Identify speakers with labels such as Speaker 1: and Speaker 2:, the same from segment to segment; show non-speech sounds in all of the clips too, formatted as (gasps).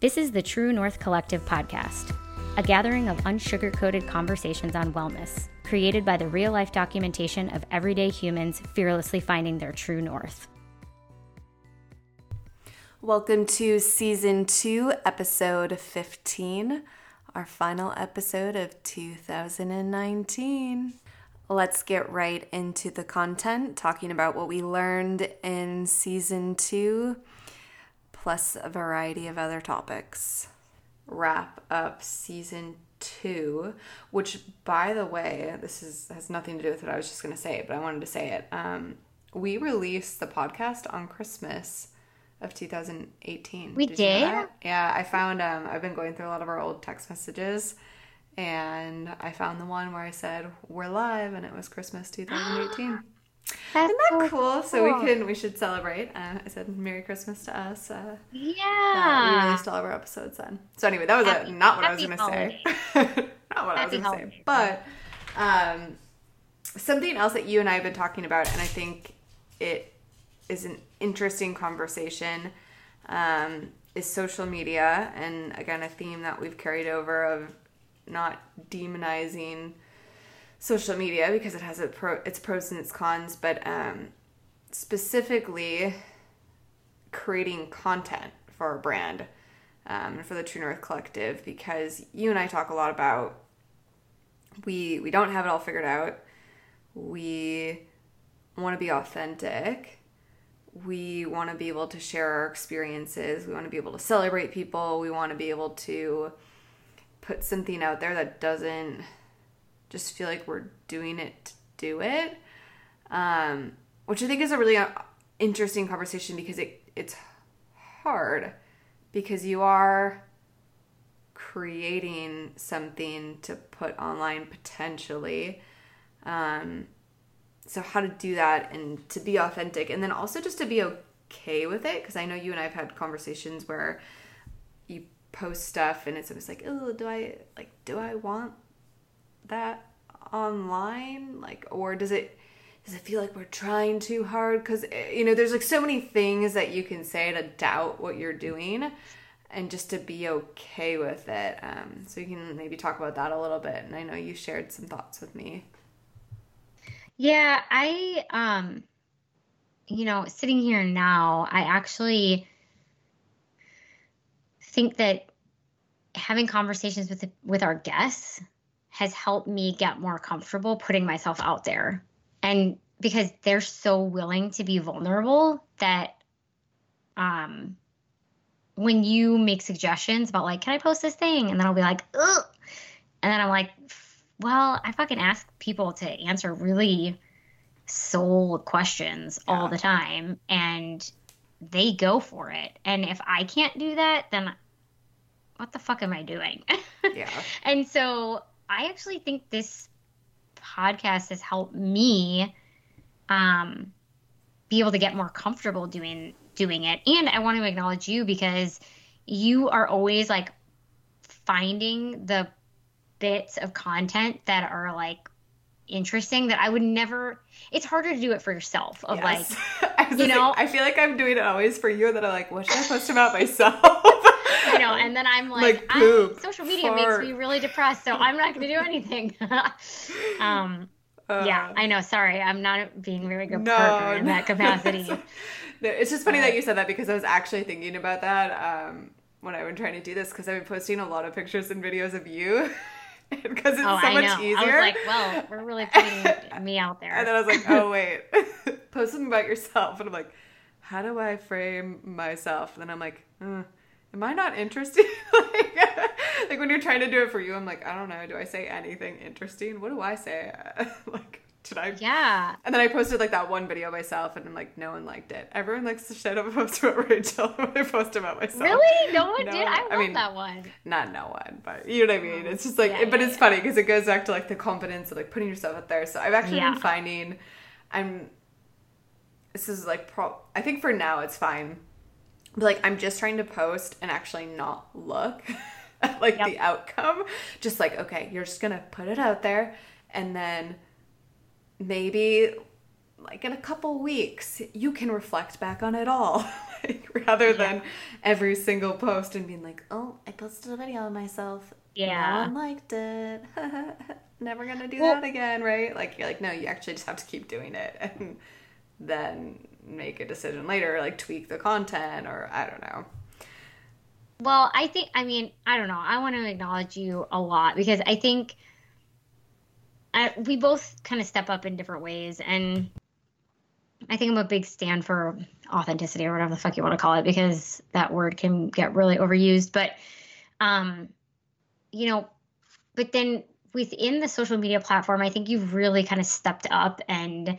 Speaker 1: This is the True North Collective podcast, a gathering of unsugar coated conversations on wellness, created by the real life documentation of everyday humans fearlessly finding their true north.
Speaker 2: Welcome to season two, episode 15, our final episode of 2019. Let's get right into the content, talking about what we learned in season two, plus a variety of other topics. Wrap up season two, which, by the way, this is has nothing to do with what I was just going to say, but I wanted to say it. Um, we released the podcast on Christmas of 2018.
Speaker 1: We
Speaker 2: did?
Speaker 1: did?
Speaker 2: Yeah, I found. Um, I've been going through a lot of our old text messages and I found the one where I said we're live, and it was Christmas (gasps) 2018.
Speaker 1: That's
Speaker 2: Isn't that
Speaker 1: so
Speaker 2: cool? So we can we should celebrate. Uh, I said Merry Christmas to us. Uh, uh, we released all of our episodes then. So anyway, that was a, not what I was gonna say. not what I was
Speaker 1: Happy
Speaker 2: gonna say. (laughs) But um, something else that you and I have been talking about, and I think it is an interesting conversation, um, is social media, and again, a theme that we've carried over of not demonizing social media because it has pro, its pros and its cons, but um, specifically creating content for our brand um, and for the True North Collective because you and I talk a lot about we we don't have it all figured out. We want to be authentic. We want to be able to share our experiences. We want to be able to celebrate people. We want to be able to put something out there that doesn't just feel like we're doing it to do it. Um, which I think is a really uh, interesting conversation because it it's hard because you are creating something to put online potentially. Um, so how to do that and to be authentic and then also just to be okay with it because I know you and I've had conversations where you post stuff and it's always like, oh, do I like do I want that online? Like or does it does it feel like we're trying too hard? Because you know there's like so many things that you can say to doubt what you're doing and just to be okay with it. Um, so you can maybe talk about that a little bit. And i know you shared some thoughts with me.
Speaker 1: Yeah, I um you know, sitting here now, I actually think that having conversations with with our guests has helped me get more comfortable putting myself out there. And because they're so willing to be vulnerable that um when you make suggestions about like, can I post this thing? And then I'll be like, ugh. And then I'm like, well, I fucking ask people to answer really soul questions all the time and they go for it. And if I can't do that, then what the fuck am I doing? (laughs)
Speaker 2: yeah
Speaker 1: and so I actually think this podcast has helped me um, be able to get more comfortable doing doing it. And I want to acknowledge you because you are always like finding the bits of content that are like interesting that I would never it's harder to do it for yourself of like
Speaker 2: Yes. (laughs) I
Speaker 1: you know-
Speaker 2: like, I feel like I'm doing it always for you that I'm like, what should I post about myself?
Speaker 1: You know, and then I'm like,
Speaker 2: Like
Speaker 1: I, social media
Speaker 2: fart.
Speaker 1: makes me really depressed, so I'm not going to do anything. (laughs) um, yeah,
Speaker 2: Uh,
Speaker 1: I know. Sorry, I'm not being very good
Speaker 2: No,
Speaker 1: partner in
Speaker 2: no.
Speaker 1: that (laughs) capacity.
Speaker 2: No, it's just funny
Speaker 1: Uh,
Speaker 2: that you said that because I was actually thinking about that um, when I've been trying to do this because I've been posting a lot of pictures and videos of you (laughs) because it's
Speaker 1: oh,
Speaker 2: so
Speaker 1: I
Speaker 2: much
Speaker 1: know.
Speaker 2: easier.
Speaker 1: I was like, well, we're really putting me out there.
Speaker 2: and then I was like, oh wait, post something about yourself, and I'm like, how do I frame myself? And then I'm like, uh, am I not interesting? (laughs) like, (laughs) like when you're trying to do it for you, I'm like, I don't know. Do I say anything interesting? What do I say? (laughs) like, did I?
Speaker 1: yeah.
Speaker 2: And then I posted like that one video myself, and I'm like, no one liked it. Everyone likes the shit I post about Rachel when I post about myself.
Speaker 1: Really? No one
Speaker 2: No,
Speaker 1: did? I
Speaker 2: I mean,
Speaker 1: that one.
Speaker 2: Not no one, but you know what I mean. Oh. It's just like,
Speaker 1: Yeah,
Speaker 2: but
Speaker 1: yeah,
Speaker 2: it's
Speaker 1: yeah.
Speaker 2: funny because it goes back to like the confidence of like putting yourself out there. So I've actually been finding, I'm. This is like pro. I think for now it's fine. But like I'm just trying to post and actually not look (laughs) at like
Speaker 1: Yep.
Speaker 2: the outcome. Just like okay, you're just gonna put it out there, and then maybe like in a couple weeks you can reflect back on it all (laughs) like, rather yeah. than every single post and being like, oh, I posted a video of myself. Yeah. No one liked it. (laughs) Never gonna do well, that again, right? Like you're like, no, you actually just have to keep doing it and then make a decision later, like tweak the content or I don't know.
Speaker 1: Well, I think I mean, I don't know. I want to acknowledge you a lot because I think I, we both kind of step up in different ways and I think I'm a big stand for authenticity or whatever the fuck you want to call it because that word can get really overused. But, um, you know, but then within the social media platform, I think you've really kind of stepped up and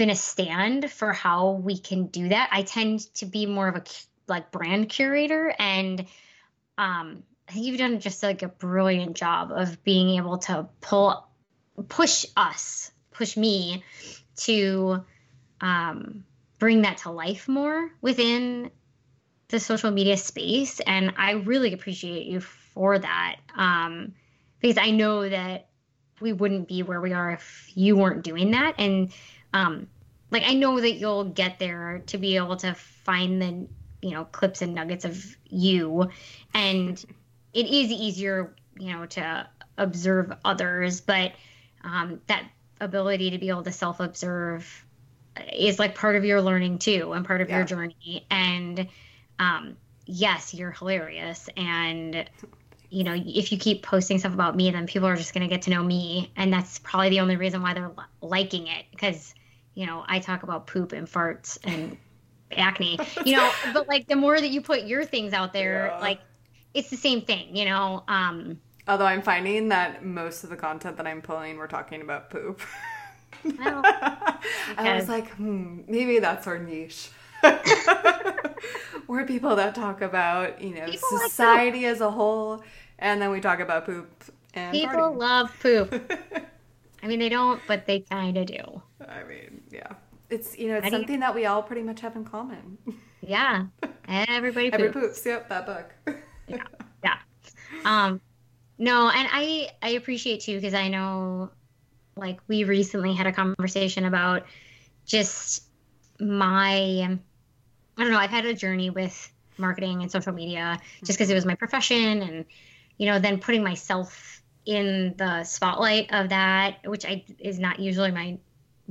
Speaker 1: been a stand for how we can do that. I tend to be more of a like brand curator and um I think you've done just like a brilliant job of being able to pull push us, push me to um, bring that to life more within the social media space. And I really appreciate you for that um, because I know that we wouldn't be where we are if you weren't doing that. And um, like, I know that you'll get there to be able to find the, you know, clips and nuggets of you. And it is easier, you know, to observe others, but um, that ability to be able to self observe is like part of your learning too and part of yeah. your journey and um, yes you're hilarious and you know if you keep posting stuff about me then people are just going to get to know me and that's probably the only reason why they're liking it because you know i talk about poop and farts and (laughs) acne you know but like the more that you put your things out there yeah. like it's the same thing you know um
Speaker 2: although i'm finding that most of the content that i'm pulling we're talking about poop Well, (laughs) I was like, hmm, maybe that's our niche. We're people that talk about, you know, people society like as a whole, and then we talk about poop and
Speaker 1: people partying. love poop. (laughs) I mean, they don't, but they kind of do.
Speaker 2: I mean, yeah, it's you know, it's something you... that we all pretty much have in common.
Speaker 1: Yeah, everybody poops. Every poops.
Speaker 2: Yep, that book.
Speaker 1: yeah, yeah. Um, no, and I I appreciate too because I know like we recently had a conversation about just my I don't know, I've had a journey with marketing and social media just because it was my profession and you know, then putting myself in the spotlight of that, which I is not usually my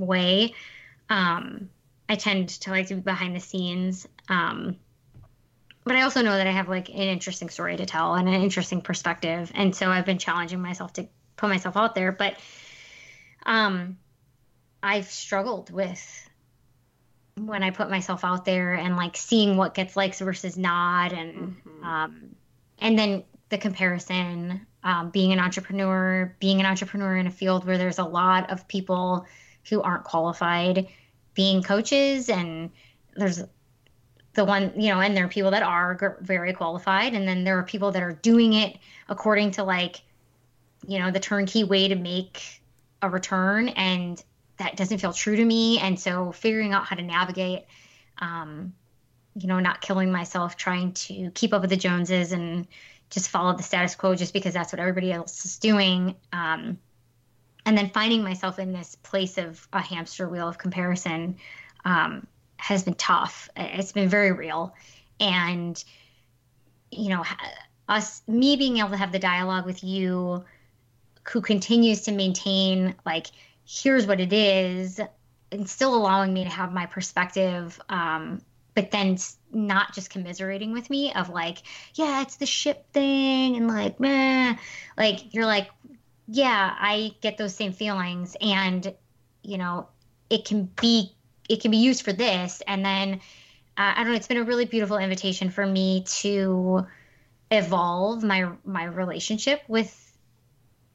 Speaker 1: way. Um, I tend to like to be behind the scenes. Um, but I also know that I have like an interesting story to tell and an interesting perspective. And so I've been challenging myself to put myself out there. But um, I've struggled with when I put myself out there and like seeing what gets likes versus not, and mm-hmm. um, and then the comparison. Um, being an entrepreneur, being an entrepreneur in a field where there's a lot of people who aren't qualified, being coaches, and there's the one you know, and there are people that are very qualified, and then there are people that are doing it according to like, you know, the turnkey way to make a return. And that doesn't feel true to me. And so figuring out how to navigate um, you know not killing myself trying to keep up with the joneses and just follow the status quo just because that's what everybody else is doing um, and then finding myself in this place of a hamster wheel of comparison um, has been tough it's been very real and you know us me being able to have the dialogue with you who continues to maintain like here's what it is and still allowing me to have my perspective um, but then not just commiserating with me of like yeah it's the ship thing and like meh. like you're like yeah i get those same feelings and you know it can be it can be used for this and then uh, i don't know it's been a really beautiful invitation for me to evolve my my relationship with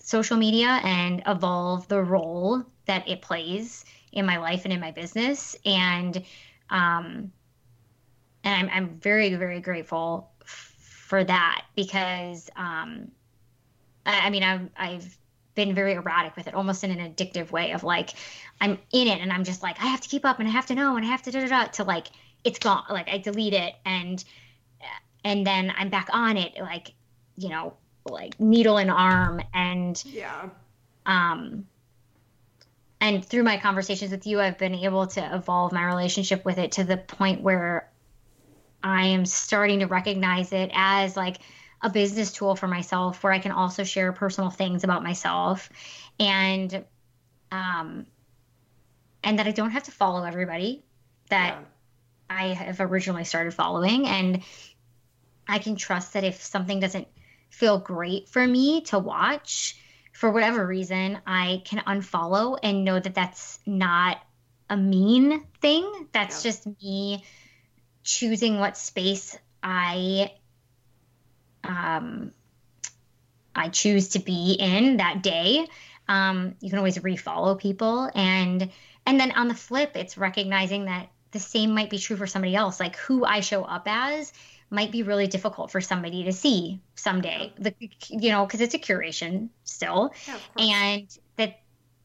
Speaker 1: social media and evolve the role that it plays in my life and in my business. And um, and I'm, I'm very very grateful f- for that because um, I, I mean I've I've been very erratic with it, almost in an addictive way of like I'm in it and I'm just like I have to keep up and I have to know and I have to da da da to like it's gone. Like I delete it and and then I'm back on it like you know like needle and arm and
Speaker 2: yeah.
Speaker 1: um and through my conversations with you i've been able to evolve my relationship with it to the point where I am starting to recognize it as like a business tool for myself where I can also share personal things about myself and um and that I don't have to follow everybody that yeah. I have originally started following and I can trust that if something doesn't feel great for me to watch for whatever reason, I can unfollow and know that that's not a mean thing. That's yeah. just me choosing what space I um I choose to be in that day. Um, you can always refollow people and and then on the flip, it's recognizing that the same might be true for somebody else. Like who I show up as might be really difficult for somebody to see someday. The you know because it's a curation still, yeah, and that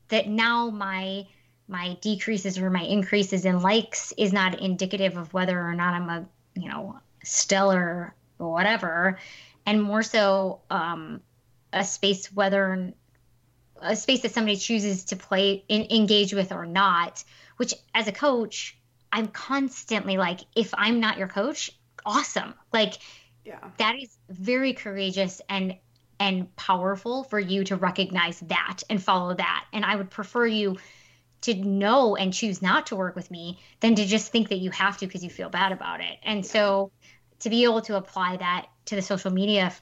Speaker 1: that now my my decreases or my increases in likes is not indicative of whether or not I'm a you know stellar or whatever, and more so um, a space whether a space that somebody chooses to play in, engage with or not. Which as a coach, I'm constantly like, if I'm not your coach, awesome. Like yeah. that is very courageous and and powerful for you to recognize that and follow that. And I would prefer you to know and choose not to work with me than to just think that you have to because you feel bad about it. And so to be able to apply that to the social media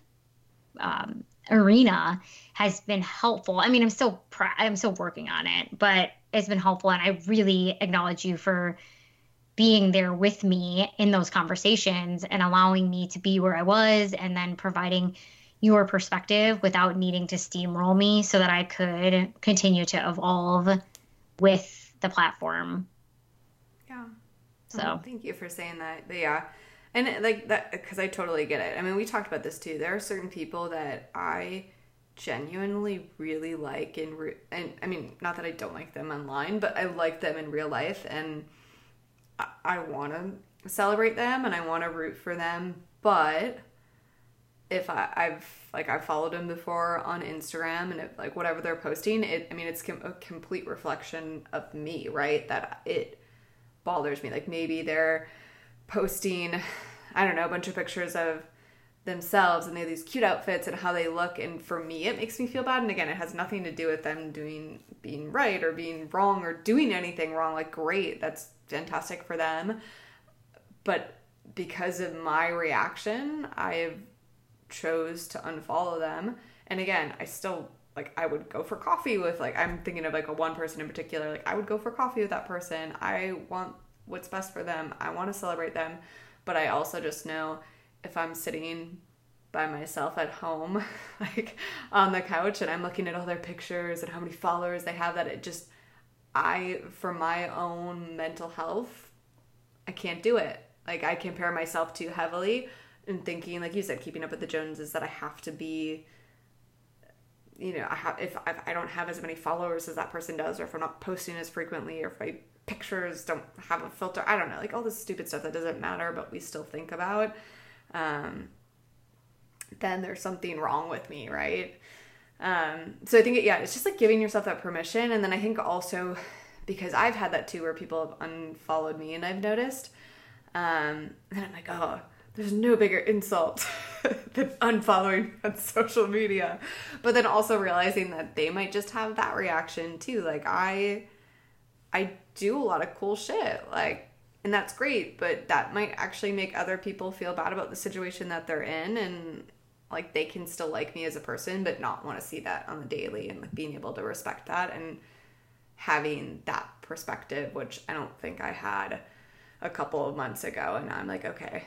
Speaker 1: um, arena has been helpful. I mean, I'm still pr- I'm still working on it, but it's been helpful, and I really acknowledge you for being there with me in those conversations and allowing me to be where I was and then providing your perspective without needing to steamroll me so that I could continue to evolve with the platform.
Speaker 2: Yeah. So oh, thank you for saying that. But yeah. And like that, because I totally get it. I mean, we talked about this too. There are certain people that I genuinely really like and re- and I mean, not that I don't like them online, but I like them in real life and I, want to celebrate them and I want to root for them, but if I, I've like I've followed them before on Instagram and like whatever they're posting, it I mean it's com- a complete reflection of me, right? That it bothers me. Like maybe they're posting, I don't know, a bunch of pictures of themselves and they have these cute outfits and how they look and for me it makes me feel bad and again it has nothing to do with them doing being right or being wrong or doing anything wrong like great that's fantastic for them. But because of my reaction, I have chose to unfollow them. And again, I still like I would go for coffee with like I'm thinking of like a one person in particular. Like I would go for coffee with that person. I want what's best for them. I want to celebrate them. But I also just know if I'm sitting by myself at home, (laughs) like on the couch, and I'm looking at all their pictures and how many followers they have, that it just I, for my own mental health, I can't do it. Like, I compare myself too heavily and thinking, like you said, keeping up with the Joneses, that I have to be, you know, I have, if, I don't have as many followers as that person does, or if I'm not posting as frequently, or if my pictures don't have a filter, I don't know, like all this stupid stuff that doesn't matter, but we still think about, um, then there's something wrong with me, right? Um, so I think, it, yeah, it's just like giving yourself that permission. And then I think also because I've had that too where people have unfollowed me and I've noticed. Um, and I'm like, oh, there's no bigger insult (laughs) than unfollowing on social media. But then also realizing that they might just have that reaction too. Like I I do a lot of cool shit. Like and that's great, but that might actually make other people feel bad about the situation that they're in and like they can still like me as a person but not want to see that on the daily and like being able to respect that and having that perspective which i don't think i had a couple of months ago and i'm like okay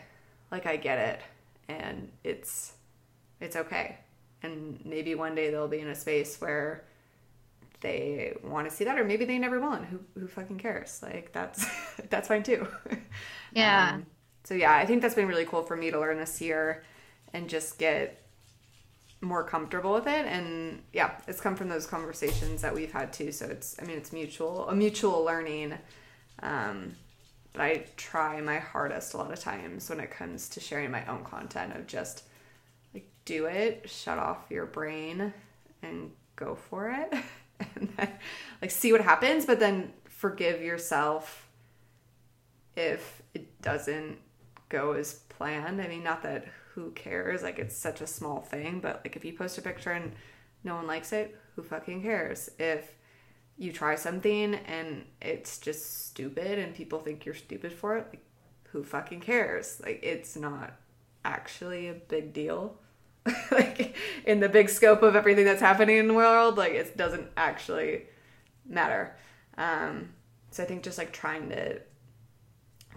Speaker 2: like i get it and it's it's okay and maybe one day they'll be in a space where they want to see that or maybe they never will and who, who fucking cares? Like that's (laughs) that's fine too. (laughs)
Speaker 1: Yeah. Um,
Speaker 2: so yeah i think that's been really cool for me to learn this year and just get more comfortable with it and yeah it's come from those conversations that we've had too so it's i mean it's mutual a mutual learning um but i try my hardest a lot of times when it comes to sharing my own content of just like do it shut off your brain and go for it (laughs) (laughs) and like see what happens but then forgive yourself if it doesn't go as planned. I mean, not that who cares, like it's such a small thing, but like if you post a picture and no one likes it, who fucking cares? If you try something and it's just stupid and people think you're stupid for it, like who fucking cares? Like it's not actually a big deal. (laughs) like in the big scope of everything that's happening in the world, like it doesn't actually matter. Um, so I think just like trying to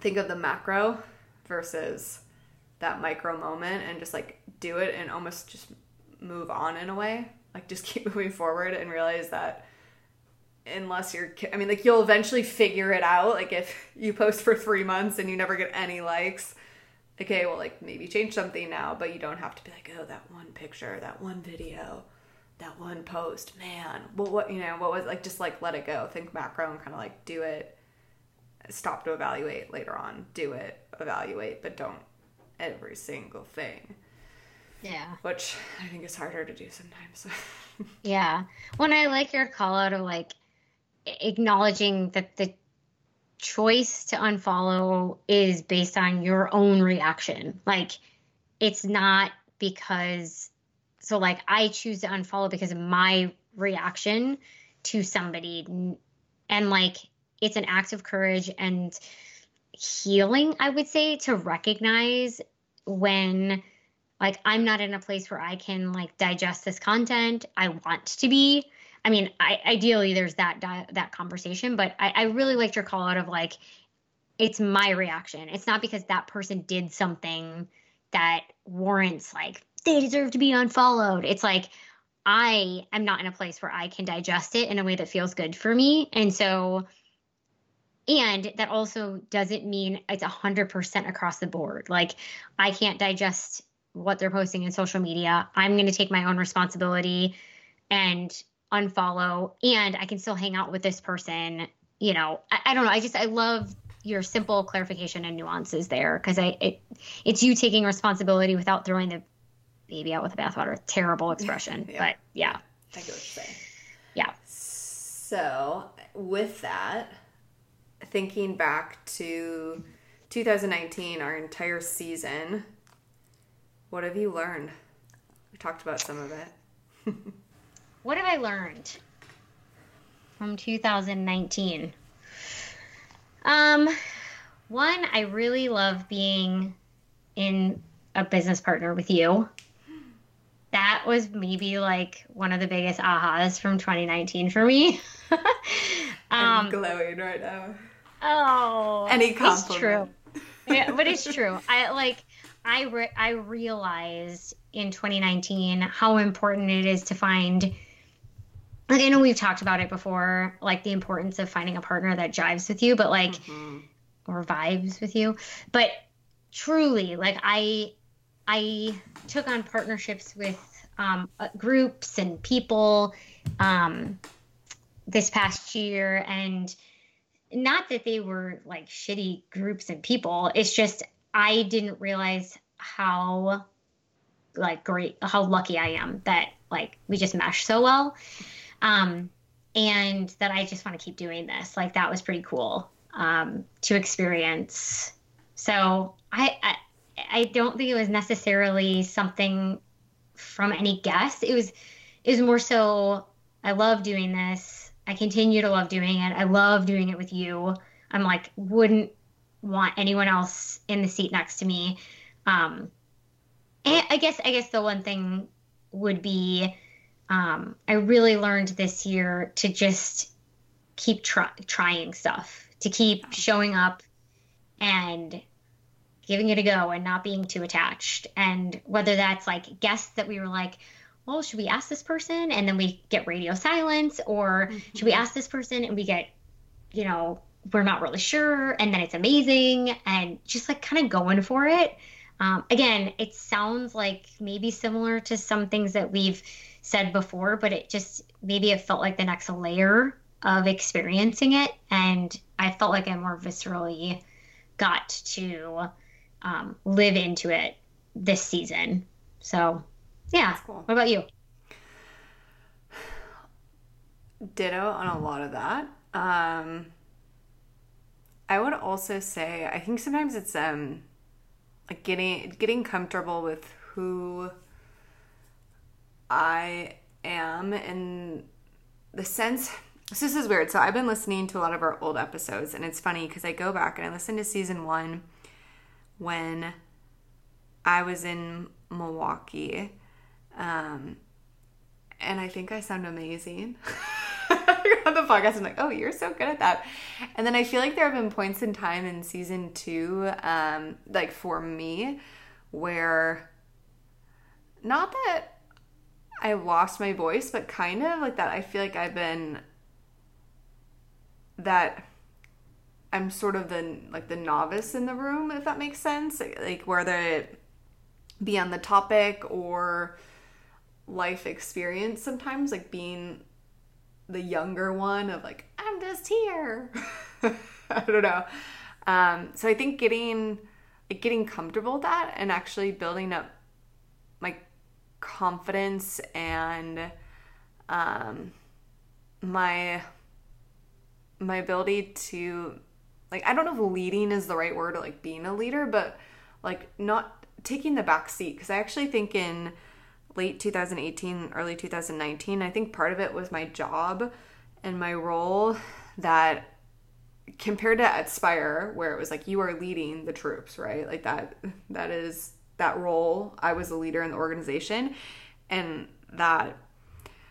Speaker 2: think of the macro versus that micro moment and just like do it and almost just move on in a way. Like just (laughs) keep moving forward and realize that unless you're i mean like you'll eventually figure it out like if you post for three months and you never get any likes okay well like maybe change something now but you don't have to be like oh that one picture that one video that one post man. Well what you know what was like just like let it go. Think macro and kind of like do it. Stop to evaluate later on. Do it evaluate but don't every single thing.
Speaker 1: Yeah.
Speaker 2: which i think is harder to do sometimes. (laughs)
Speaker 1: Yeah. When I like your call out of like acknowledging that the choice to unfollow is based on your own reaction. Like it's not because so like I choose to unfollow because of my reaction to somebody and like it's an act of courage and healing, I would say, to recognize when like I'm not in a place where I can like digest this content. I want to be. I mean, I, ideally there's that di- that conversation, but I, I really liked your call out of like, it's my reaction. It's not because that person did something that warrants like they deserve to be unfollowed. It's like I am not in a place where I can digest it in a way that feels good for me, and so. And that also doesn't mean it's 100% across the board. Like, I can't digest what they're posting in social media. I'm going to take my own responsibility and unfollow, and I can still hang out with this person. You know, I, I don't know. I just I love your simple clarification and nuances there because I it, it's you taking responsibility without throwing the baby out with the bathwater. Terrible (laughs) expression,
Speaker 2: Yeah.
Speaker 1: but yeah,
Speaker 2: i get what you're saying
Speaker 1: yeah.
Speaker 2: So, with that, thinking back to 2019, our entire season, what have you learned? We talked about some of it. (laughs)
Speaker 1: What have I learned from 2019? Um, one, I really love being in a business partner with you. That was maybe like one of the biggest ahas from 2019 for me. (laughs)
Speaker 2: I'm
Speaker 1: um,
Speaker 2: glowing right now.
Speaker 1: oh,
Speaker 2: Any
Speaker 1: It's
Speaker 2: compliment.
Speaker 1: true. (laughs) yeah, but it's true. I like I re- I realized in 2019 how important it is to find like I know we've talked about it before, like the importance of finding a partner that jives with you, but like
Speaker 2: Mhm.
Speaker 1: or vibes with you. But truly, like I I took on partnerships with um, uh, groups and people um, this past year, and not that they were like shitty groups and people. It's just I didn't realize how like great how lucky I am that like we just mesh so well. Um, and that I just want to keep doing this. Like that was pretty cool um, to experience. So I, I I don't think it was necessarily something from any guest. It was it was more so I love doing this. I continue to love doing it. I love doing it with you. I'm like wouldn't want anyone else in the seat next to me. Um, and I guess I guess the one thing would be um, I really learned this year to just keep try- trying stuff, to keep showing up and giving it a go and not being too attached. And whether that's like guests that we were like, well, should we ask this person? And then we get radio silence, or should we ask this person and we get, you know, we're not really sure, and then it's amazing, and just like kind of going for it. Um, again, it sounds like maybe similar to some things that we've said before, but it just maybe it felt like the next layer of experiencing it, and I felt like I more viscerally got to um, live into it this season. So, yeah.
Speaker 2: That's cool.
Speaker 1: What about you?
Speaker 2: Ditto on a lot of that. Um, I would also say I think sometimes it's um like getting getting comfortable with who I am in the sense so this is weird. So I've been listening to a lot of our old episodes and it's funny because I go back and I listen to season 1 when I was in Milwaukee. Um, and I think I sound amazing. (laughs) on the podcast, I'm like, oh, you're so good at that. And then I feel like there have been points in time in season two, um, like for me, where not that I lost my voice, but kind of like that. I feel like I've been that I'm sort of the like the novice in the room, if that makes sense. Like whether it be on the topic or life experience sometimes, like being the younger one of like, I'm just here. (laughs) I don't know. Um, so I think getting like getting comfortable with that and actually building up my confidence and um, my my ability to like I don't know if leading is the right word or like being a leader, but like not taking the back seat because I actually think in late 2018, early 2019, I think part of it was my job and my role that compared to at Spire where it was like you are leading the troops, right? Like that that is that role. I was a leader in the organization and that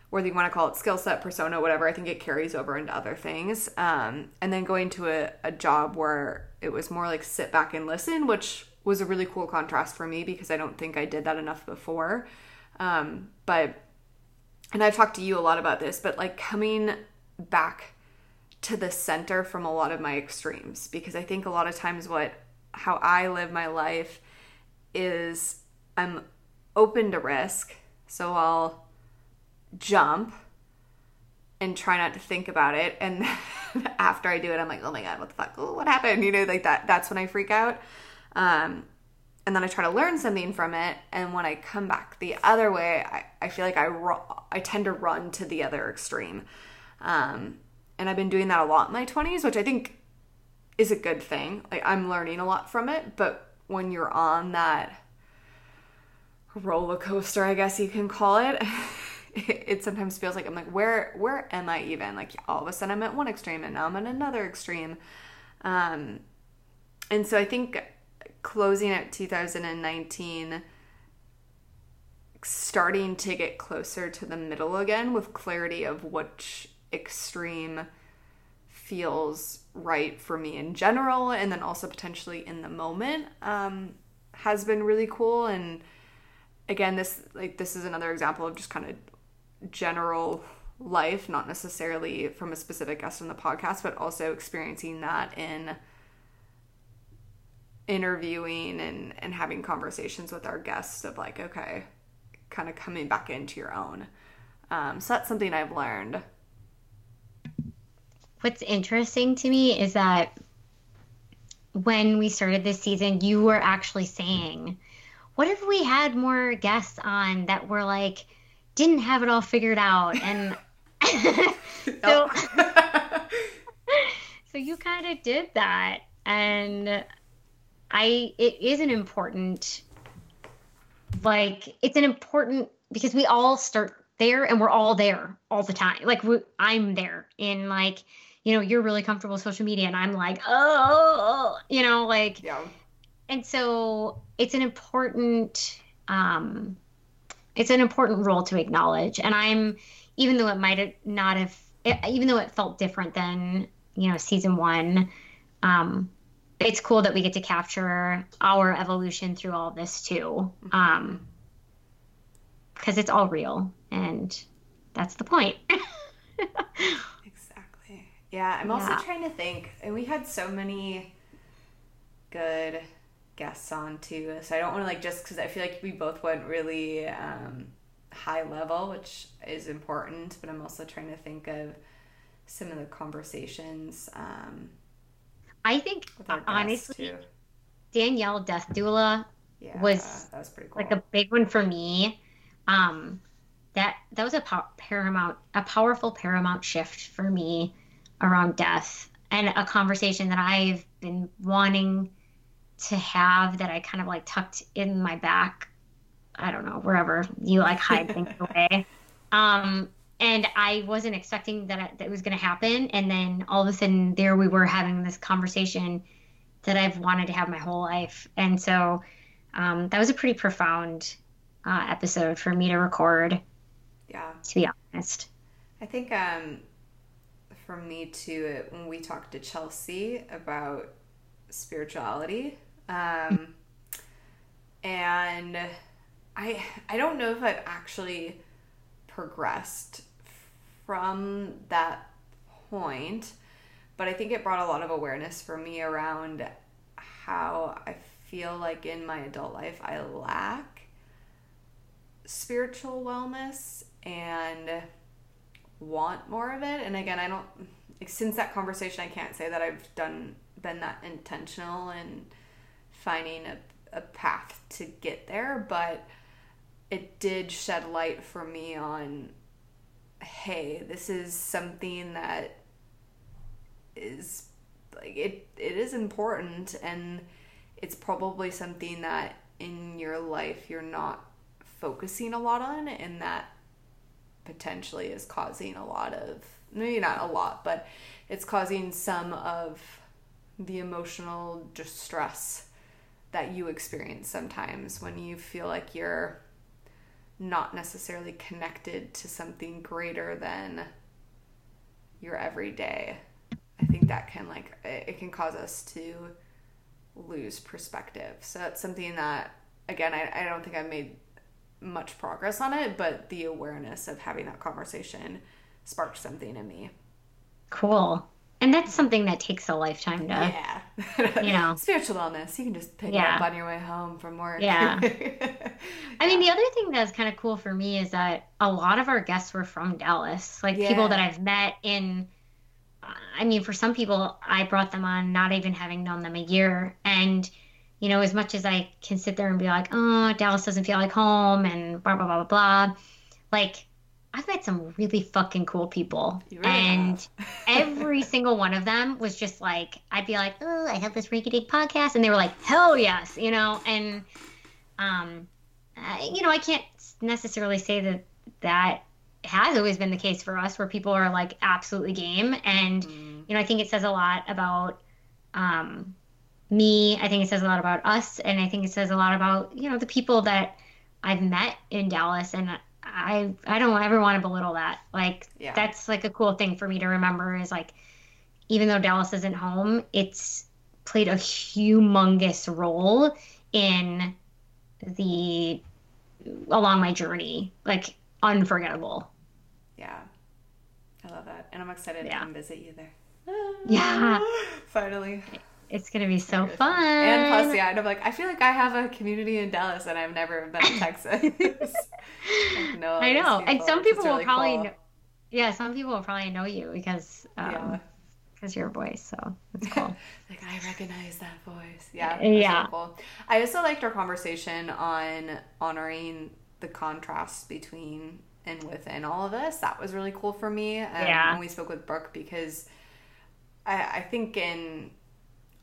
Speaker 2: whether you want to call it skill set, persona, whatever, I think it carries over into other things. Um, and then going to a, a job where it was more like sit back and listen, which was a really cool contrast for me because I don't think I did that enough before. Um, but, and I've talked to you a lot about this, but like coming back to the center from a lot of my extremes, because I think a lot of times what, how I live my life is I'm open to risk. So I'll, jump and try not to think about it. And (laughs) after I do it, I'm like, oh my God, what the fuck? Oh, what happened? You know, like that, that's when I freak out. Um, and then I try to learn something from it. And when I come back the other way, I, I feel like I, ru- I tend to run to the other extreme. Um, and I've been doing that a lot in my 20s, which I think is a good thing. Like I'm learning a lot from it. But when you're on that roller coaster, I guess you can call it, (laughs) it, sometimes feels like I'm like, where where am I even? Like all of a sudden I'm at one extreme and now I'm at another extreme. Um, and so I think closing at 2019 starting to get closer to the middle again with clarity of which extreme feels right for me in general and then also potentially in the moment um, has been really cool and again this like this is another example of just kind of general life, not necessarily from a specific guest on the podcast, but also experiencing that in interviewing and, and having conversations with our guests of like, okay, kind of coming back into your own. Um, so that's something I've learned.
Speaker 1: What's interesting to me is that when we started this season, you were actually saying, what if we had more guests on that were like, didn't have it all figured out? And (laughs) so (laughs) so you kind of did that and i it is an important like it's an important because we all start there and we're all there all the time. Like i'm there in like you know you're really comfortable with social media and i'm like oh you know like yeah and so it's an important um it's an important role to acknowledge. And I'm, even though it might not have, even though it felt different than, you know, season one, um, it's cool that we get to capture our evolution through all this too. Mm-hmm. Um, because it's all real and that's the point. (laughs)
Speaker 2: Yeah. I'm also yeah. trying to think, and we had so many good guests on too. So I don't want to like just because I feel like we both went really um, high level, which is important. But I'm also trying to think of some of the conversations. Um,
Speaker 1: I think honestly, too. Danielle Death Doula yeah, was,
Speaker 2: that was pretty cool.
Speaker 1: like a big one for me. Um, that that was a paramount, a powerful paramount shift for me around death and a conversation that I've been wanting to have that I kind of like tucked in my back. I don't know, wherever you like hide things (laughs) away. Um, and I wasn't expecting that, I, that it was going to happen. And then all of a sudden, there we were having this conversation that I've wanted to have my whole life. And so um, that was a pretty profound uh, episode for me to record.
Speaker 2: Yeah.
Speaker 1: To be honest.
Speaker 2: I think um, for me too, when we talked to Chelsea about spirituality, um, and I I don't know if I've actually progressed from that point, but I think it brought a lot of awareness for me around how I feel like in my adult life I lack spiritual wellness and want more of it. And again, I don't since that conversation I can't say that I've done been that intentional in finding a, a path to get there, but it did shed light for me on hey, this is something that is like it it is important and it's probably something that in your life you're not focusing a lot on and that potentially is causing a lot of maybe not a lot but it's causing some of the emotional distress that you experience sometimes when you feel like you're not necessarily connected to something greater than your everyday. I think that can like it can cause us to lose perspective. So that's something that again i, I don't think i've made much progress on it but the awareness of having that conversation sparked something in me
Speaker 1: cool and that's something that takes a lifetime to
Speaker 2: yeah
Speaker 1: you know (laughs)
Speaker 2: spiritual wellness you can just pick
Speaker 1: Yeah.
Speaker 2: it up on your way home from work
Speaker 1: Yeah. (laughs) I mean, the other thing that's kind of cool for me is that a lot of our guests were from Dallas, like people that I've met in. Uh, I mean, for some people, I brought them on not even having known them a year. And, you know, as much as I can sit there and be like, oh, Dallas doesn't feel like home and blah, blah, blah, blah, blah, like, I've met some really fucking cool people.
Speaker 2: Really
Speaker 1: and every (laughs) single one of them was just like, I'd be like, oh, I have this Rinky Dink podcast. And they were like, hell yes, you know? And, um, you know, I can't necessarily say that that has always been the case for us where people are like absolutely game. And,
Speaker 2: Mm.
Speaker 1: you know, I think it says a lot about, um, me. I think it says a lot about us. And I think it says a lot about, you know, the people that I've met in Dallas. And I, I don't ever want to belittle that. Like,
Speaker 2: Yeah.
Speaker 1: that's like a cool thing for me to remember is like, even though Dallas isn't home, it's played a humongous role in the along my journey like unforgettable
Speaker 2: Yeah. I love that. And I'm excited
Speaker 1: Yeah.
Speaker 2: to come visit you there.
Speaker 1: Yeah. (laughs)
Speaker 2: Finally.
Speaker 1: It's gonna be so fun
Speaker 2: And plus, yeah, and I'm like, I feel like I have a community in Dallas and I've never been to Texas. (laughs) No,
Speaker 1: i know
Speaker 2: these
Speaker 1: and some people will probably
Speaker 2: cool.
Speaker 1: know, yeah some people will probably know you because
Speaker 2: Yeah.
Speaker 1: um because you're voice so it's (laughs) cool
Speaker 2: Like I recognize that voice. Yeah.
Speaker 1: Yeah.
Speaker 2: so cool. I also liked our conversation on honoring the contrast between and within all of this. That was really cool for me. Um,
Speaker 1: Yeah.
Speaker 2: When we spoke with Brooke, because I, I think in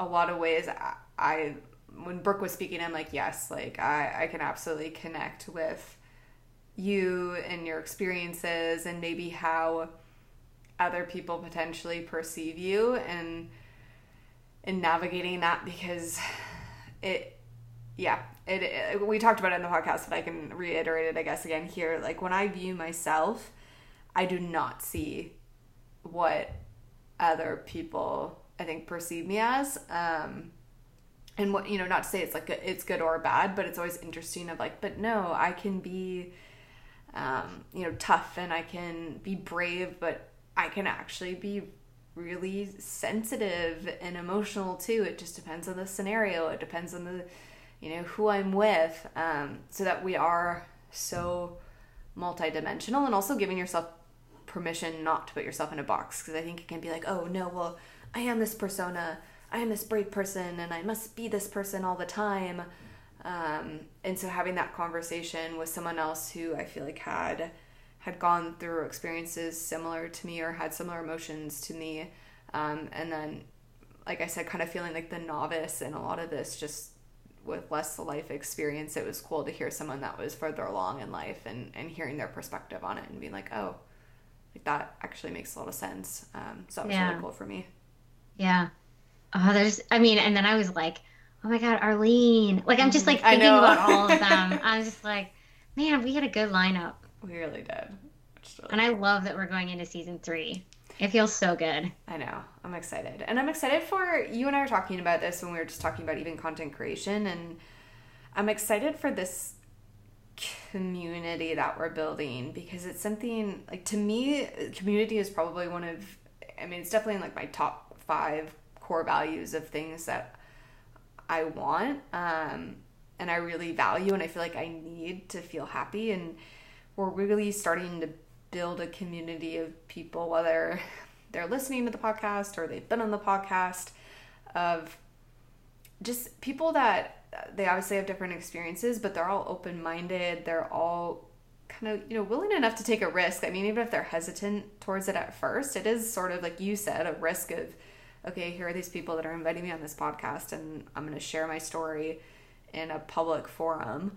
Speaker 2: a lot of ways, I, I when Brooke was speaking, I'm like, yes, like I, I can absolutely connect with you and your experiences and maybe how other people potentially perceive you and in navigating that because it yeah it, it we talked about it in the podcast but i can reiterate it i guess again here. Like when i view myself i do not see what other people i think perceive me as um and what you know not to say it's like a, it's good or bad but it's always interesting of like but no i can be um you know tough and i can be brave but i can actually be really sensitive and emotional too. It just depends on the scenario. It depends on the you know who i'm with um so that we are so multidimensional and also giving yourself permission not to put yourself in a box because I think it can be like, oh no, well, I am this persona, I am this brave person, and I must be this person all the time. Um, and so having that conversation with someone else who I feel like had had gone through experiences similar to me or had similar emotions to me, um, and then like I said, kind of feeling like the novice in a lot of this, just with less life experience, it was cool to hear someone that was further along in life and, and hearing their perspective on it and being like, oh, like that actually makes a lot of sense. Um, so that was yeah. really cool for me.
Speaker 1: Yeah. Oh, there's, I mean, and then I was like, oh my God, Arlene. Like, I'm just mm-hmm. like thinking about all of (laughs) them. I'm just like, man, we had a good lineup.
Speaker 2: We really did.
Speaker 1: Really and I love that we're going into season three. It feels so good.
Speaker 2: I know. I'm excited. And I'm excited for you and I were talking about this when we were just talking about even content creation. And I'm excited for this community that we're building because it's something like to me, community is probably one of, I mean, it's definitely like my top five core values of things that I want. Um, and I really value and I feel like I need to feel happy. And we're really starting to build a community of people, whether (laughs) they're listening to the podcast or they've been on the podcast, of just people that they obviously have different experiences, but they're all open minded. They're all kind of, you know, willing enough to take a risk. I mean, even if they're hesitant towards it at first, it is sort of like you said, a risk of, okay, here are these people that are inviting me on this podcast and I'm going to share my story in a public forum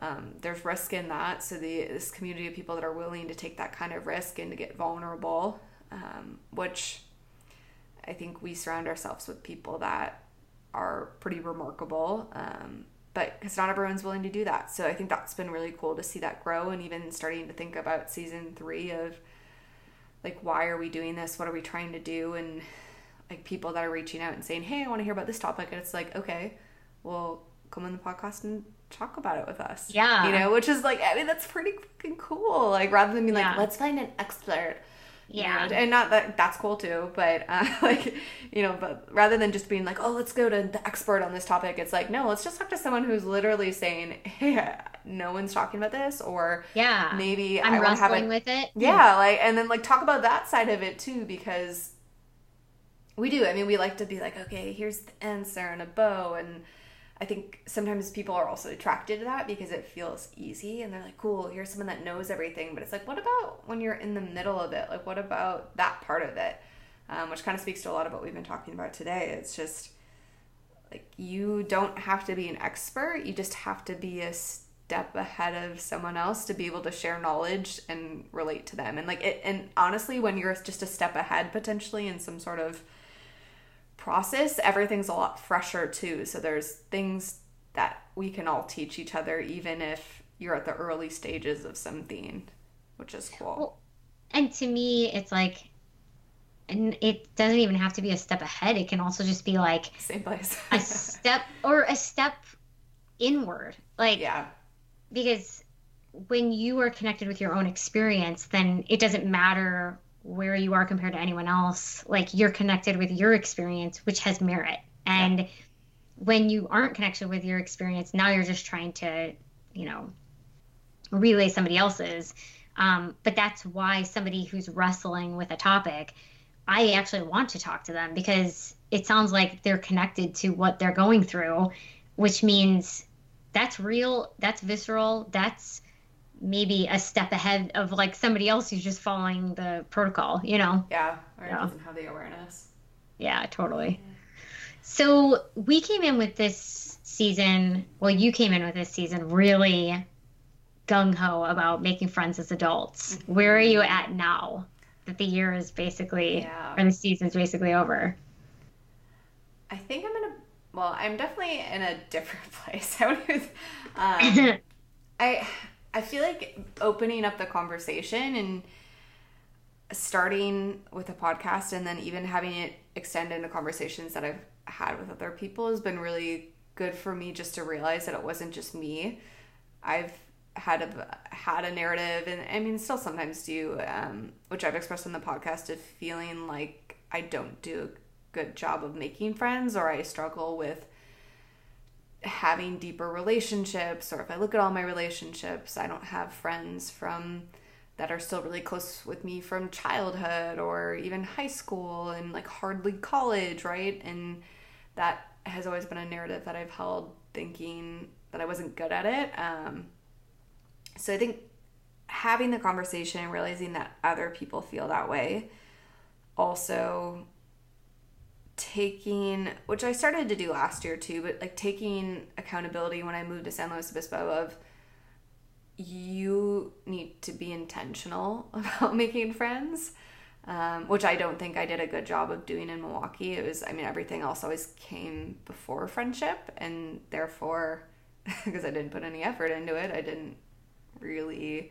Speaker 2: um, there's risk in that. So the this community of people that are willing to take that kind of risk and to get vulnerable, um, which I think we surround ourselves with people that are pretty remarkable. Um, but because not everyone's willing to do that, so I think that's been really cool to see that grow, and even starting to think about season three of like why are we doing this? What are we trying to do? And like people that are reaching out and saying, "Hey, I want to hear about this topic," and it's like, okay, well, come on the podcast and talk about it with us.
Speaker 1: Yeah.
Speaker 2: You know, which is like, I mean, that's pretty fucking cool. Like, rather than being yeah. like, let's find an expert.
Speaker 1: Yeah.
Speaker 2: You know, and not that that's cool too, but uh, (laughs) like, you know, but rather than just being like, oh, let's go to the expert on this topic, it's like, no, let's just talk to someone who's literally saying, hey, no one's talking about this, or
Speaker 1: yeah,
Speaker 2: maybe
Speaker 1: I'm I wrestling have with it.
Speaker 2: Yeah, like, and then like talk about that side of it too, because we do. I mean, we like to be like, okay, here's the answer and a bow, and I think sometimes people are also attracted to that because it feels easy and they're like, cool, here's someone that knows everything. But it's like, what about when you're in the middle of it? Like, what about that part of it? Um, which kind of speaks to a lot of what we've been talking about today. It's just like you don't have to be an expert, you just have to be a step ahead of someone else to be able to share knowledge and relate to them. And like it, and honestly, when you're just a step ahead potentially in some sort of process, everything's a lot fresher too. So there's things that we can all teach each other, even if you're at the early stages of something, which is cool. Well,
Speaker 1: and to me, it's like, and it doesn't even have to be a step ahead. It can also just be like
Speaker 2: same place,
Speaker 1: a (laughs) step or a step inward. Like,
Speaker 2: yeah,
Speaker 1: because when you are connected with your own experience, then it doesn't matter where you are compared to anyone else like you're connected with your experience which has merit and yeah. when you aren't connected with your experience now you're just trying to you know relay somebody else's um, but that's why somebody who's wrestling with a topic i actually want to talk to them because it sounds like they're connected to what they're going through which means that's real that's visceral that's maybe a step ahead of like somebody else who's just following the protocol, you know?
Speaker 2: Yeah, or yeah. doesn't have the awareness.
Speaker 1: Yeah, totally. Yeah. So we came in with this season, well, you came in with this season really gung ho about making friends as adults. Mm-hmm. Where are you at now that the year is basically, yeah. or the season's basically over?
Speaker 2: I think I'm in a, well, I'm definitely in a (laughs) different place. (laughs) um, (laughs) I, I feel like opening up the conversation and starting with a podcast and then even having it extend into conversations that I've had with other people has been really good for me just to realize that it wasn't just me. I've had a had a narrative and I mean still sometimes do um, which I've expressed on the podcast of feeling like I don't do a good job of making friends or I struggle with having deeper relationships or if I look at all my relationships, I don't have friends from that are still really close with me from childhood or even high school and like hardly college, right? And that has always been a narrative that I've held thinking that I wasn't good at it. Um, so I think having the conversation and realizing that other people feel that way also taking which I started to do last year too, but like taking accountability when I moved to San Luis Obispo of you need to be intentional (laughs) about making friends. Um, which I don't think I did a good job of doing in Milwaukee. It was, I mean, everything else always came before friendship, and therefore, (laughs) because I didn't put any effort into it, I didn't really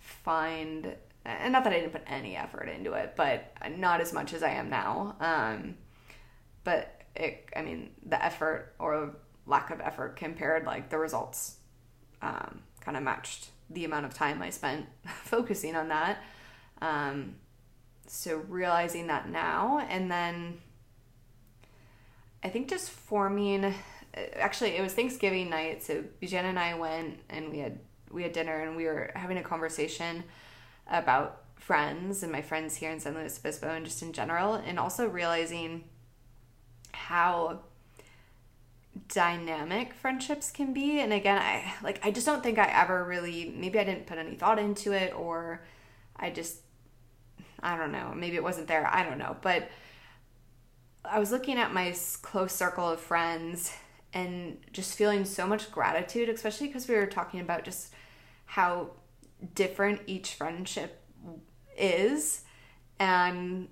Speaker 2: find and not that I didn't put any effort into it, but not as much as I am now. Um, but it, I mean, the effort or lack of effort compared, like the results, um, kind of matched the amount of time I spent (laughs) focusing on that. Um, so realizing that now, and then I think just forming. Actually, it was Thanksgiving night, so Bijan and I went and we had we had dinner and we were having a conversation about friends and my friends here in San Luis Obispo and just in general, and also realizing how dynamic friendships can be. And again, I like I just don't think I ever really maybe I didn't put any thought into it or I just I don't know, maybe it wasn't there. I don't know, but I was looking at my close circle of friends and just feeling so much gratitude, especially because we were talking about just how different each friendship is and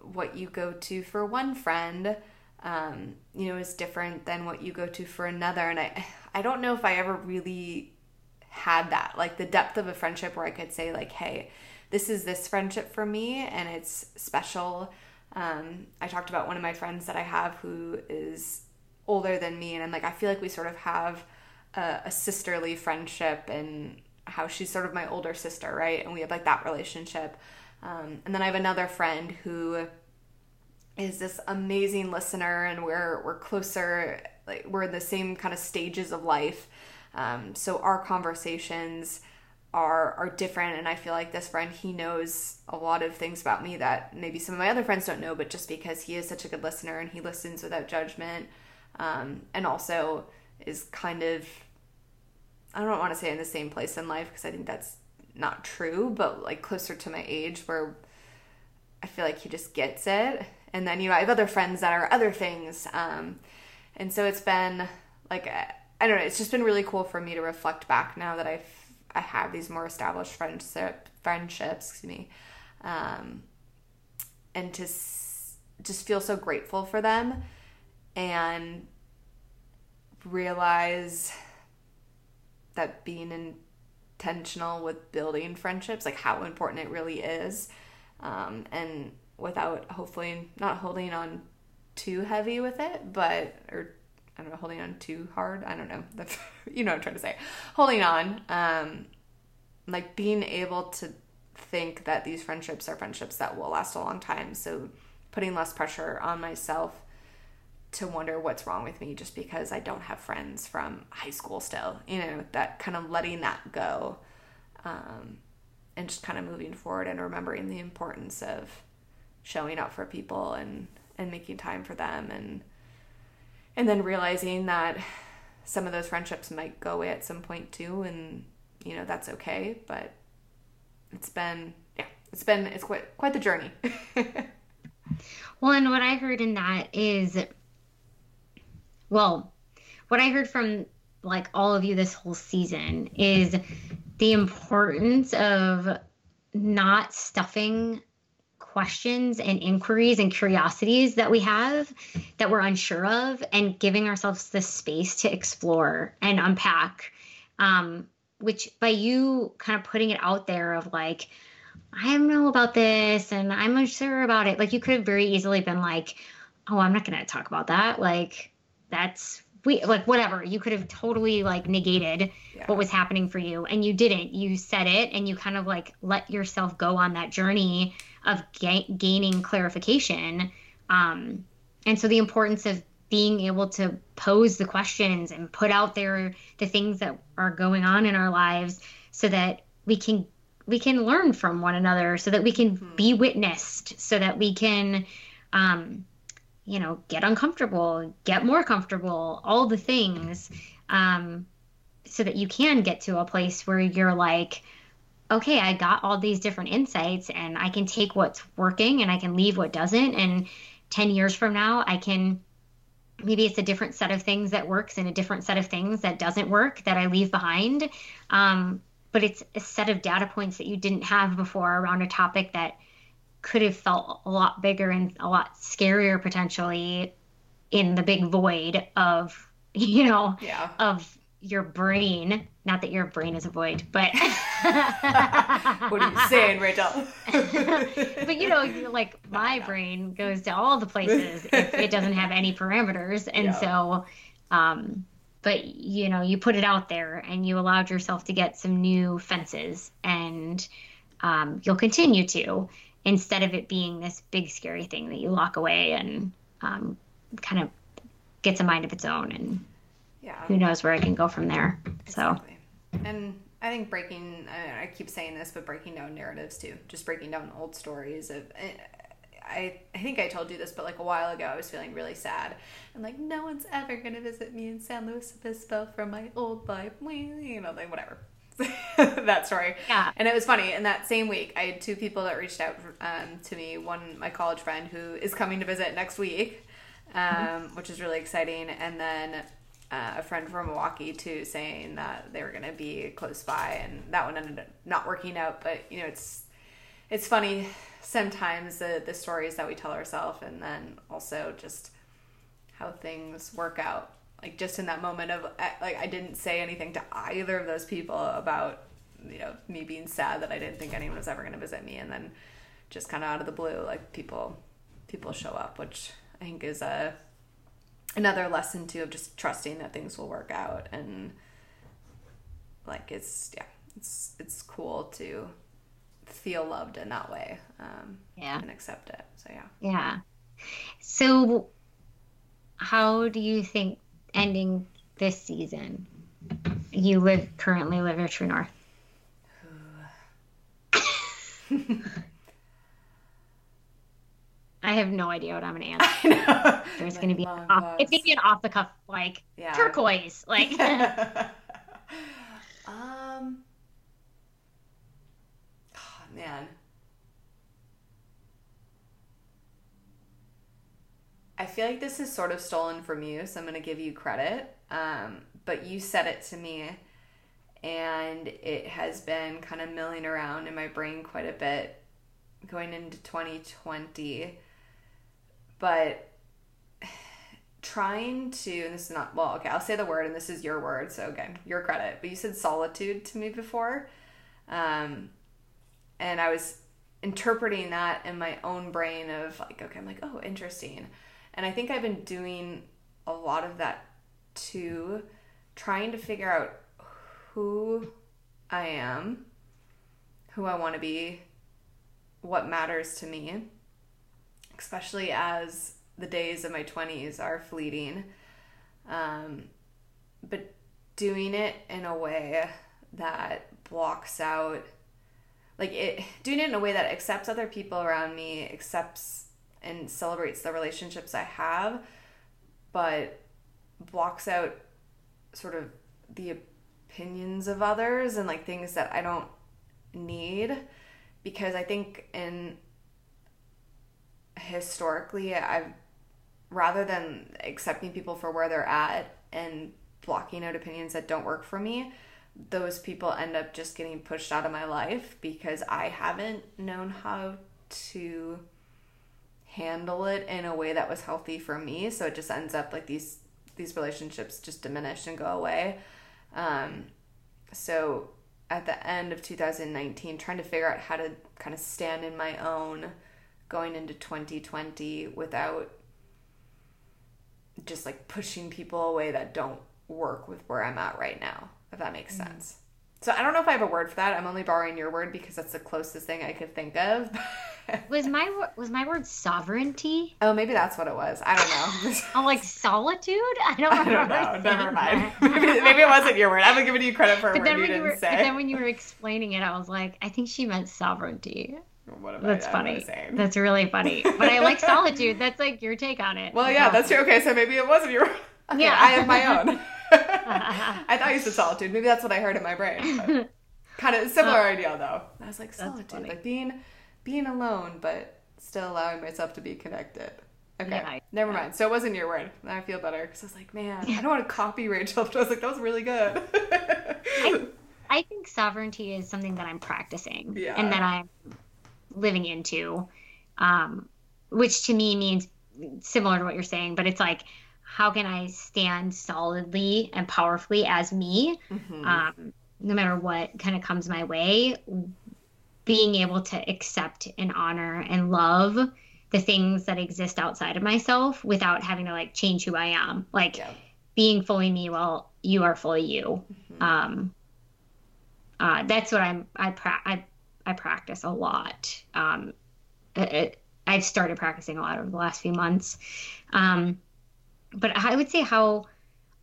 Speaker 2: what you go to for one friend um, you know is different than what you go to for another and i i don't know if i ever really had that like the depth of a friendship where i could say like hey this is this friendship for me and it's special um, i talked about one of my friends that i have who is older than me and i'm like i feel like we sort of have a, a sisterly friendship and how she's sort of my older sister, right? And we have like that relationship. Um, and then I have another friend who is this amazing listener, and we're we're closer. Like we're in the same kind of stages of life. Um, so our conversations are are different, and I feel like this friend he knows a lot of things about me that maybe some of my other friends don't know. But just because he is such a good listener and he listens without judgment, um, and also is kind of I don't want to say in the same place in life because I think that's not true, but like closer to my age where I feel like he just gets it. And then, you know, I have other friends that are other things. Um, and so it's been like, I don't know, it's just been really cool for me to reflect back now that I've, I have these more established friendship, friendships, excuse me. Um, and to s- just feel so grateful for them and realize that being intentional with building friendships, like how important it really is, um, and without hopefully not holding on too heavy with it, but or I don't know, holding on too hard. I don't know. (laughs) That's you know what I'm trying to say. Holding on, um, like being able to think that these friendships are friendships that will last a long time. So putting less pressure on myself to wonder what's wrong with me just because I don't have friends from high school still. You know, that kind of letting that go um, and just kind of moving forward and remembering the importance of showing up for people and, and making time for them and and then realizing that some of those friendships might go away at some point too and you know that's okay but it's been yeah it's been it's quite quite the journey. (laughs)
Speaker 1: Well and what i heard in that is well, what I heard from like all of you this whole season is the importance of not stuffing questions and inquiries and curiosities that we have that we're unsure of and giving ourselves the space to explore and unpack um, which by you kind of putting it out there of like i don't know about this and i'm unsure about it like you could have very easily been like oh i'm not going to talk about that like that's we like whatever you could have totally like negated yeah. what was happening for you and you didn't you said it and you kind of like let yourself go on that journey of ga- gaining clarification um and so the importance of being able to pose the questions and put out there the things that are going on in our lives so that we can we can learn from one another so that we can mm-hmm. be witnessed so that we can um you know, get uncomfortable, get more comfortable, all the things, um, so that you can get to a place where you're like, okay, I got all these different insights and I can take what's working and I can leave what doesn't. And, 10 years from now, I can maybe it's a different set of things that works and a different set of things that doesn't work that I leave behind. Um, but it's a set of data points that you didn't have before around a topic that could have felt a lot bigger and a lot scarier potentially in the big void of (laughs) you know
Speaker 2: yeah.
Speaker 1: of your brain. Not that your brain is a void but (laughs)
Speaker 2: what are you saying rachel? (laughs)
Speaker 1: But you know like my brain goes to all the places if it doesn't have any parameters. And yeah. so um but you know you put it out there and you allowed yourself to get some new fences and um, you'll continue to instead of it being this big scary thing that you lock away and um, kind of gets a mind of its own and
Speaker 2: yeah
Speaker 1: who knows where it can go from there exactly.
Speaker 2: so and i think breaking i keep saying this but breaking down narratives too just breaking down old stories of eh, I, I think I told you this, but like a while ago, I was feeling really sad. And like, no one's ever going to visit me in San Luis Obispo from my old life. You know, like, whatever. (laughs) that story.
Speaker 1: Yeah.
Speaker 2: And it was funny. In that same week, I had two people that reached out um, to me. One, my college friend, who is coming to visit next week, um, mm-hmm. which is really exciting. And then uh, a friend from Milwaukee, too, saying that they were going to be close by. And that one ended up not working out. But, you know, it's it's funny sometimes the, the stories that we tell ourselves and then also just how things work out like just in that moment of like I didn't say anything to either of those people about you know me being sad that I didn't think anyone was ever going to visit me and then just kind of out of the blue like people people show up which I think is a another lesson too of just trusting that things will work out and like it's yeah it's it's cool to feel loved in that way um,
Speaker 1: yeah.
Speaker 2: and accept it so yeah.
Speaker 1: Yeah. So how do you think ending this season. You live currently live at True North. (sighs) I have no idea what I'm gonna (laughs) answer. There's gonna be off, it's gonna be an off the cuff like yeah. turquoise (laughs) like.
Speaker 2: um. Oh, man. I feel like this is sort of stolen from you, so I'm going to give you credit. Um, but you said it to me, and it has been kind of milling around in my brain quite a bit going into 2020. But (sighs) trying to, and this is not, well, okay, I'll say the word, and this is your word, so again, your credit. But you said solitude to me before. Um, and I was interpreting that in my own brain of like, okay, I'm like, oh, interesting. And I think I've been doing a lot of that too, trying to figure out who I am, who I want to be, what matters to me, especially as the days of my 20s are fleeting. Um, but doing it in a way that blocks out like it doing it in a way that accepts other people around me accepts and celebrates the relationships I have, but blocks out sort of the opinions of others and like things that I don't need. Because I think in historically I've rather than accepting people for where they're at and blocking out opinions that don't work for me, those people end up just getting pushed out of my life because I haven't known how to handle it in a way that was healthy for me. So it just ends up like these these relationships just diminish and go away. Um, so at the end of 2019 trying to figure out how to kind of stand in my own going into 2020 without just like pushing people away that don't work with where I'm at right now if that makes mm-hmm. sense so I don't know if I have a word for that. I'm only borrowing your word because that's the closest thing I could think of. (laughs)
Speaker 1: was my was my word sovereignty?
Speaker 2: Oh, maybe that's what it was. I don't know.
Speaker 1: I'm (laughs) oh, like solitude. I don't, I don't
Speaker 2: know. Never mind. (laughs) maybe, maybe, it wasn't your word. I'm giving you credit for a but word you didn't
Speaker 1: were,
Speaker 2: say.
Speaker 1: But then when you were explaining it, I was like, I think she meant sovereignty. that's I, funny. That's really funny. But I like solitude. That's like your take on it.
Speaker 2: Well, yeah, that's true. Okay, so maybe it wasn't your. Okay, yeah, I have my own. (laughs) I thought you said solitude. Maybe that's what I heard in my brain. (laughs) kind of similar uh, idea though. I was like solitude, like being being alone, but still allowing myself to be connected. Okay, I, never yeah. mind. So it wasn't your word. I feel better because I was like, man, I don't want to copy Rachel. But I was like, that was really good.
Speaker 1: I, (laughs) I think sovereignty is something that I'm practicing yeah. and that I'm living into, um, which to me means similar to what you're saying, but it's like, how can I stand solidly and powerfully as me, mm-hmm. um, no matter what kind of comes my way, being able to accept and honor and love the things that exist outside of myself without having to like change who I am. Like yeah. being fully me while you are fully you. Mm-hmm. Um, uh, that's what I'm. I, pra- I I practice a lot. Um, it, I've started practicing a lot over the last few months. Um, but I would say how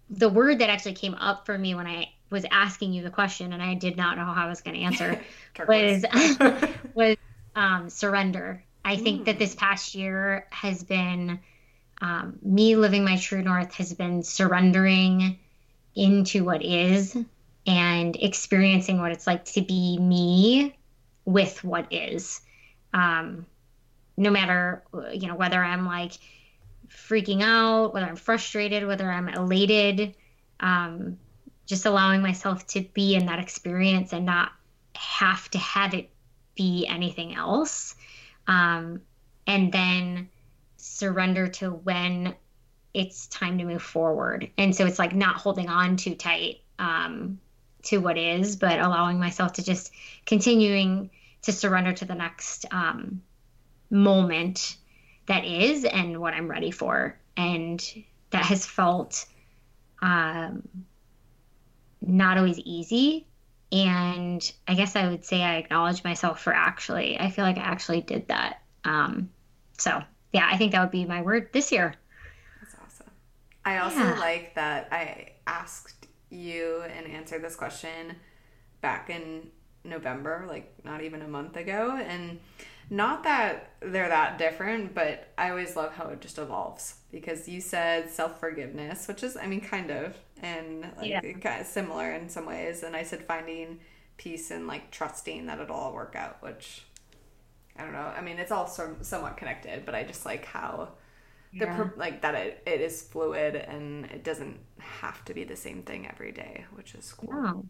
Speaker 1: the word that actually came up for me when I was asking you the question and I did not know how I was going to answer (laughs) was (laughs) was um, surrender. I think mm. that this past year has been um, me living my true north has been surrendering into what is and experiencing what it's like to be me with what is. Um, no matter you know whether I'm like freaking out, whether I'm frustrated, whether I'm elated, um, just allowing myself to be in that experience and not have to have it be anything else. Um, and then surrender to when it's time to move forward. And so it's like not holding on too tight um, to what is, but allowing myself to just continuing to surrender to the next um, moment that is and what I'm ready for. And that has felt um, not always easy. And I guess I would say I acknowledge myself for actually, I feel like I actually did that. Um, so, yeah, I think that would be my word this year.
Speaker 2: That's awesome. I also yeah. like that I asked you and answered this question back in November, like not even a month ago. And not that they're that different, but I always love how it just evolves because you said self forgiveness, which is, I mean, kind of, and like yeah. kind of similar in some ways. And I said finding peace and like trusting that it'll all work out, which I don't know. I mean, it's all somewhat connected, but I just like how the yeah. like that it, it is fluid and it doesn't have to be the same thing every day, which is cool. No.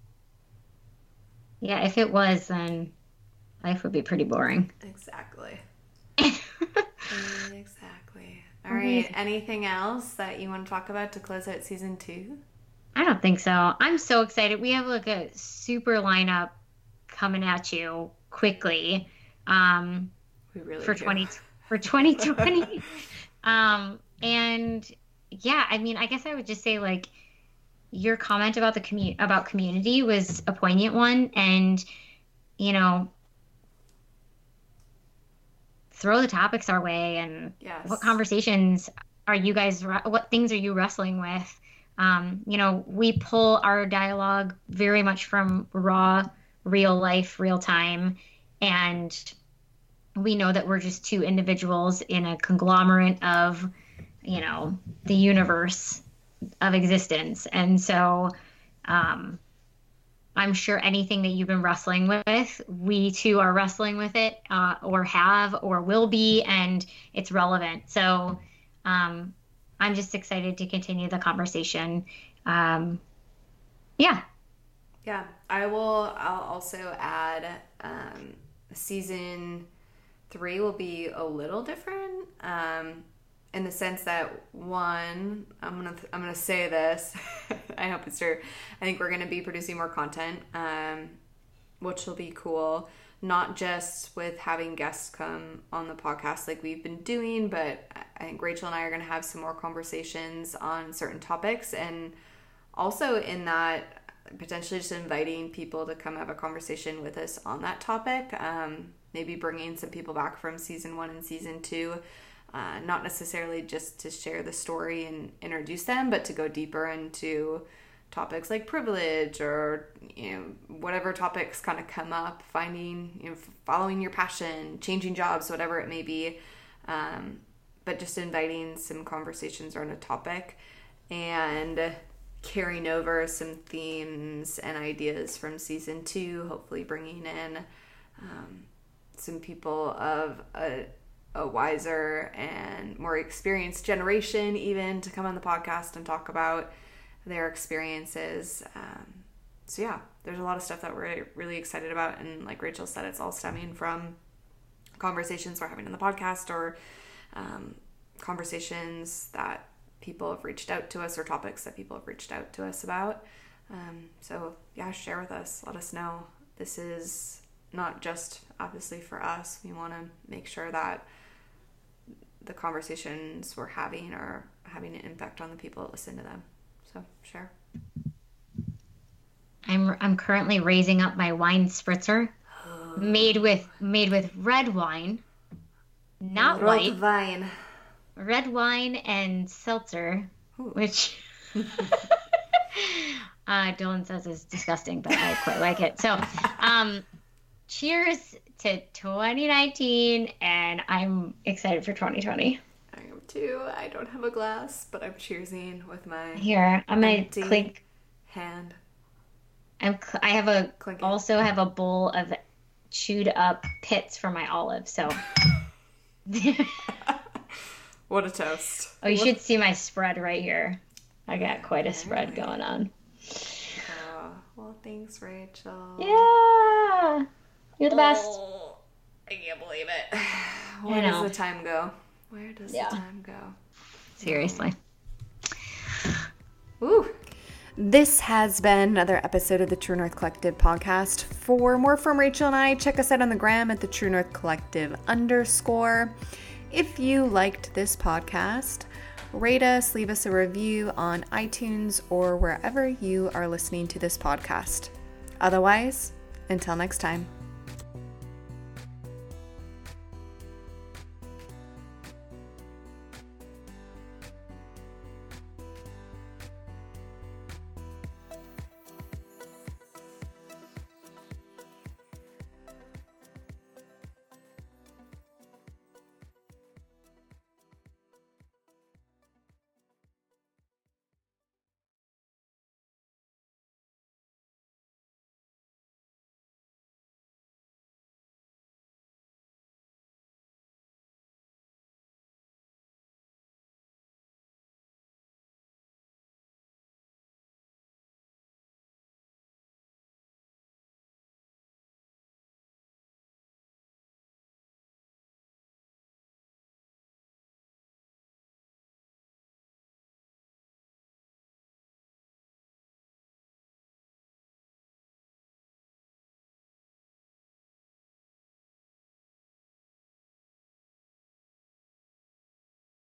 Speaker 1: Yeah, if it was, then life would be pretty boring.
Speaker 2: Exactly. (laughs) exactly. All right. Anything else that you want to talk about to close out season two?
Speaker 1: I don't think so. I'm so excited. We have like a super lineup coming at you quickly. Um,
Speaker 2: we really
Speaker 1: for do. twenty (laughs) for 2020. um, and yeah, I mean, I guess I would just say like your comment about the commu- about community was a poignant one, and you know, throw the topics our way and yes. what conversations are you guys what things are you wrestling with um, you know we pull our dialogue very much from raw real life real time and we know that we're just two individuals in a conglomerate of you know the universe of existence and so um, I'm sure anything that you've been wrestling with, we too are wrestling with it, uh, or have, or will be, and it's relevant. So um, I'm just excited to continue the conversation. Um, yeah.
Speaker 2: Yeah, I will. I'll also add um, season three will be a little different. Um, in the sense that one, I'm gonna I'm gonna say this. (laughs) I hope it's true. I think we're gonna be producing more content, um, which will be cool. Not just with having guests come on the podcast like we've been doing, but I think Rachel and I are gonna have some more conversations on certain topics, and also in that potentially just inviting people to come have a conversation with us on that topic. Um, maybe bringing some people back from season one and season two uh, not necessarily just to share the story and introduce them, but to go deeper into topics like privilege or you know whatever topics kind of come up, finding you know following your passion, changing jobs, whatever it may be. Um, but just inviting some conversations around a topic and carrying over some themes and ideas from season two, hopefully bringing in um, some people of a a wiser and more experienced generation, even to come on the podcast and talk about their experiences. Um, so, yeah, there's a lot of stuff that we're really excited about. And like Rachel said, it's all stemming from conversations we're having on the podcast or um, conversations that people have reached out to us or topics that people have reached out to us about. Um, so, yeah, share with us. Let us know. This is not just obviously for us. We want to make sure that the conversations we're having are having an impact on the people that listen to them. So, share.
Speaker 1: I'm I'm currently raising up my wine spritzer, made with made with red wine, not white.
Speaker 2: wine.
Speaker 1: Red wine and seltzer,
Speaker 2: Ooh.
Speaker 1: which (laughs) (laughs) uh, Dylan says is disgusting, but I quite like it. So, um, cheers to 2019, and I'm excited for 2020.
Speaker 2: I am too. I don't have a glass, but I'm cheersing with my
Speaker 1: Here, I'm gonna clink.
Speaker 2: hand.
Speaker 1: I'm cl- I have a
Speaker 2: Clink it.
Speaker 1: also have a bowl of chewed up pits for my olive. So, (laughs)
Speaker 2: What a toast.
Speaker 1: oh, you should see my spread right here. I got quite a spread going on.
Speaker 2: Oh, well, thanks, Rachel.
Speaker 1: Yeah, you're the best.
Speaker 2: Oh, I can't believe it. (sighs) (sighs) Where does the time go? Where does
Speaker 1: Yeah.
Speaker 2: the time go?
Speaker 1: Seriously.
Speaker 2: Woo. This has been another episode of the True North Collective podcast. For more from Rachel and I, check us out on the gram at the True North Collective underscore. If you liked this podcast, rate us, leave us a review on iTunes or wherever you are listening to this podcast. Otherwise, until next time.